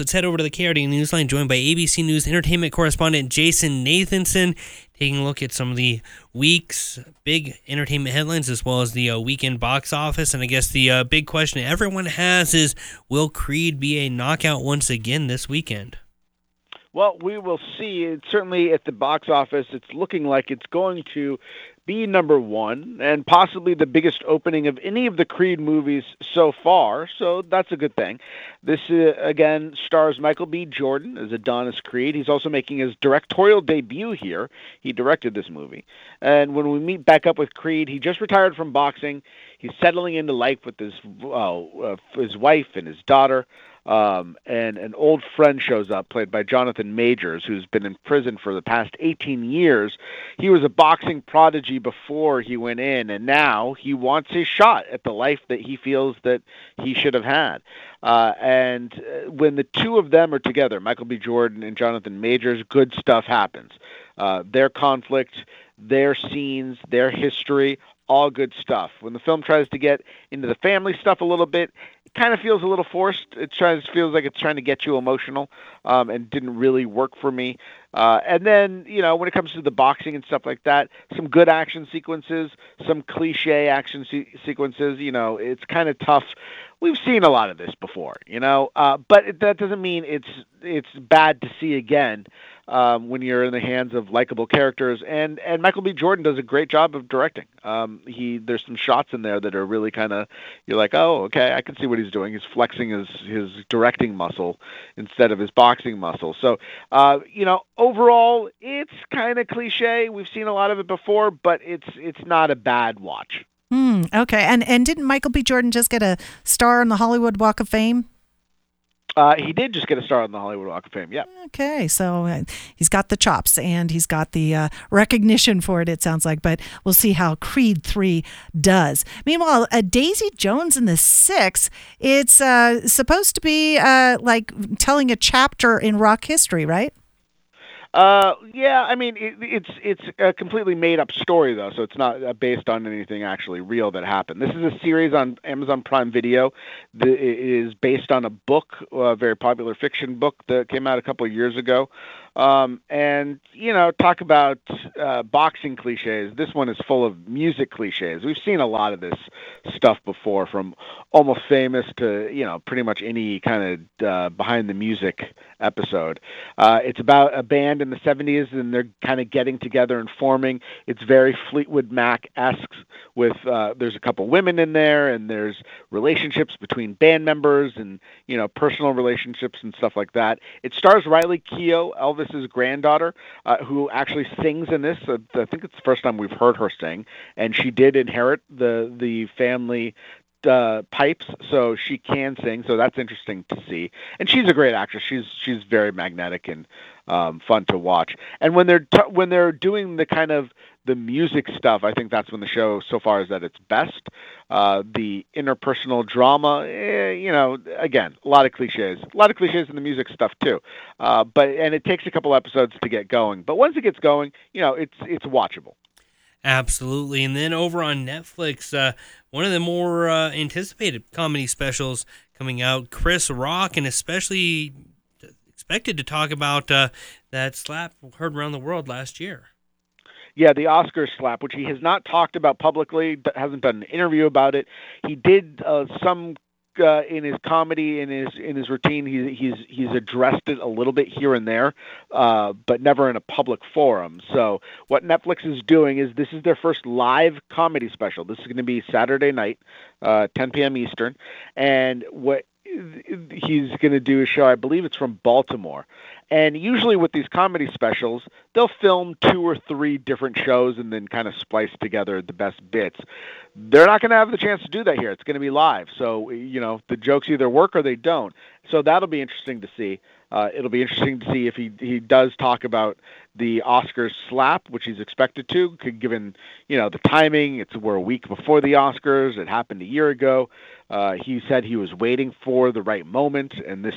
Let's head over to the KRD Newsline, joined by ABC News entertainment correspondent Jason Nathanson, taking a look at some of the week's big entertainment headlines as well as the uh, weekend box office. And I guess the uh, big question everyone has is Will Creed be a knockout once again this weekend? Well, we will see. It's certainly at the box office, it's looking like it's going to be number one and possibly the biggest opening of any of the Creed movies so far. So that's a good thing. This uh, again stars Michael B. Jordan as Adonis Creed. He's also making his directorial debut here. He directed this movie. And when we meet back up with Creed, he just retired from boxing. He's settling into life with his uh, his wife and his daughter. Um, and an old friend shows up, played by Jonathan Majors, who's been in prison for the past 18 years. He was a boxing prodigy before he went in, and now he wants his shot at the life that he feels that he should have had. Uh, and uh, when the two of them are together, Michael B. Jordan and Jonathan Majors, good stuff happens. Uh, their conflict, their scenes, their history, all good stuff. When the film tries to get into the family stuff a little bit, it kind of feels a little forced. It tries feels like it's trying to get you emotional, um, and didn't really work for me. Uh, and then you know when it comes to the boxing and stuff like that, some good action sequences, some cliche action se- sequences. You know, it's kind of tough. We've seen a lot of this before, you know, uh, but it, that doesn't mean it's it's bad to see again um, when you're in the hands of likable characters. And and Michael B. Jordan does a great job of directing. Um, he there's some shots in there that are really kind of you're like, oh, okay, I can see what he's doing. He's flexing his his directing muscle instead of his boxing muscle. So uh, you know, overall, it's kind of cliche. We've seen a lot of it before, but it's it's not a bad watch. Hmm. okay. And and didn't Michael B. Jordan just get a star on the Hollywood Walk of Fame? Uh, he did just get a star on the Hollywood Walk of Fame. Yeah. Okay, so uh, he's got the chops and he's got the uh, recognition for it. It sounds like, but we'll see how Creed Three does. Meanwhile, uh, Daisy Jones and the Six. It's uh, supposed to be like telling a chapter in rock history, right? Uh, yeah, I mean it, it's it's a completely made up story though, so it's not uh, based on anything actually real that happened. This is a series on Amazon Prime Video. that is based on a book, a very popular fiction book that came out a couple of years ago. Um, and you know, talk about uh, boxing cliches. This one is full of music cliches. We've seen a lot of this stuff before, from almost famous to you know, pretty much any kind of uh, behind the music episode. Uh, it's about a band in the '70s, and they're kind of getting together and forming. It's very Fleetwood Mac esque. With uh, there's a couple women in there, and there's relationships between band members, and you know, personal relationships and stuff like that. It stars Riley Keough, Elvis Elvis's granddaughter, uh, who actually sings in this. Uh, I think it's the first time we've heard her sing, and she did inherit the the family uh, pipes, so she can sing. So that's interesting to see. And she's a great actress. She's she's very magnetic and um, fun to watch. And when they're t- when they're doing the kind of the music stuff, I think that's when the show so far is at its best. Uh, the interpersonal drama, eh, you know, again, a lot of cliches, a lot of cliches in the music stuff too. Uh, but and it takes a couple episodes to get going. But once it gets going, you know, it's it's watchable. Absolutely. And then over on Netflix, uh, one of the more uh, anticipated comedy specials coming out, Chris Rock, and especially expected to talk about uh, that slap heard around the world last year. Yeah, the Oscar slap, which he has not talked about publicly, but hasn't done an interview about it. He did uh, some uh, in his comedy in his in his routine he's he's he's addressed it a little bit here and there uh, but never in a public forum. So what netflix is doing is this is their first live comedy special. This is going to be saturday night uh, 10 p.m eastern. And what he's going to do a show. I believe it's from Baltimore. And usually with these comedy specials, they'll film two or three different shows and then kind of splice together the best bits. They're not going to have the chance to do that here. It's going to be live. So, you know, the jokes either work or they don't. So that'll be interesting to see. Uh, it'll be interesting to see if he he does talk about the Oscars slap, which he's expected to, given you know the timing. It's we're a week before the Oscars. It happened a year ago. Uh, he said he was waiting for the right moment, and this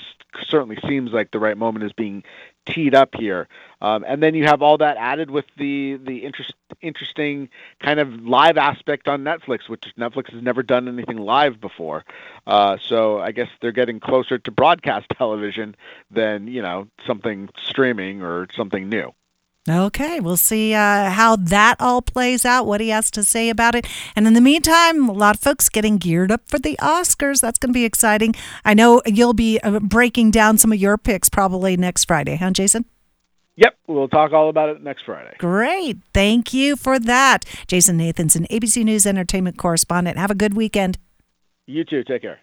certainly seems like the right moment is being teed up here. Um, and then you have all that added with the the interest, interesting kind of live aspect on Netflix, which Netflix has never done anything live before. Uh, so I guess they're getting closer to broadcast television than you know something streaming or something new. Okay, we'll see uh, how that all plays out, what he has to say about it. And in the meantime, a lot of folks getting geared up for the Oscars. That's going to be exciting. I know you'll be uh, breaking down some of your picks probably next Friday, huh, Jason? Yep, we'll talk all about it next Friday. Great. Thank you for that. Jason Nathanson, ABC News Entertainment correspondent. Have a good weekend. You too. Take care.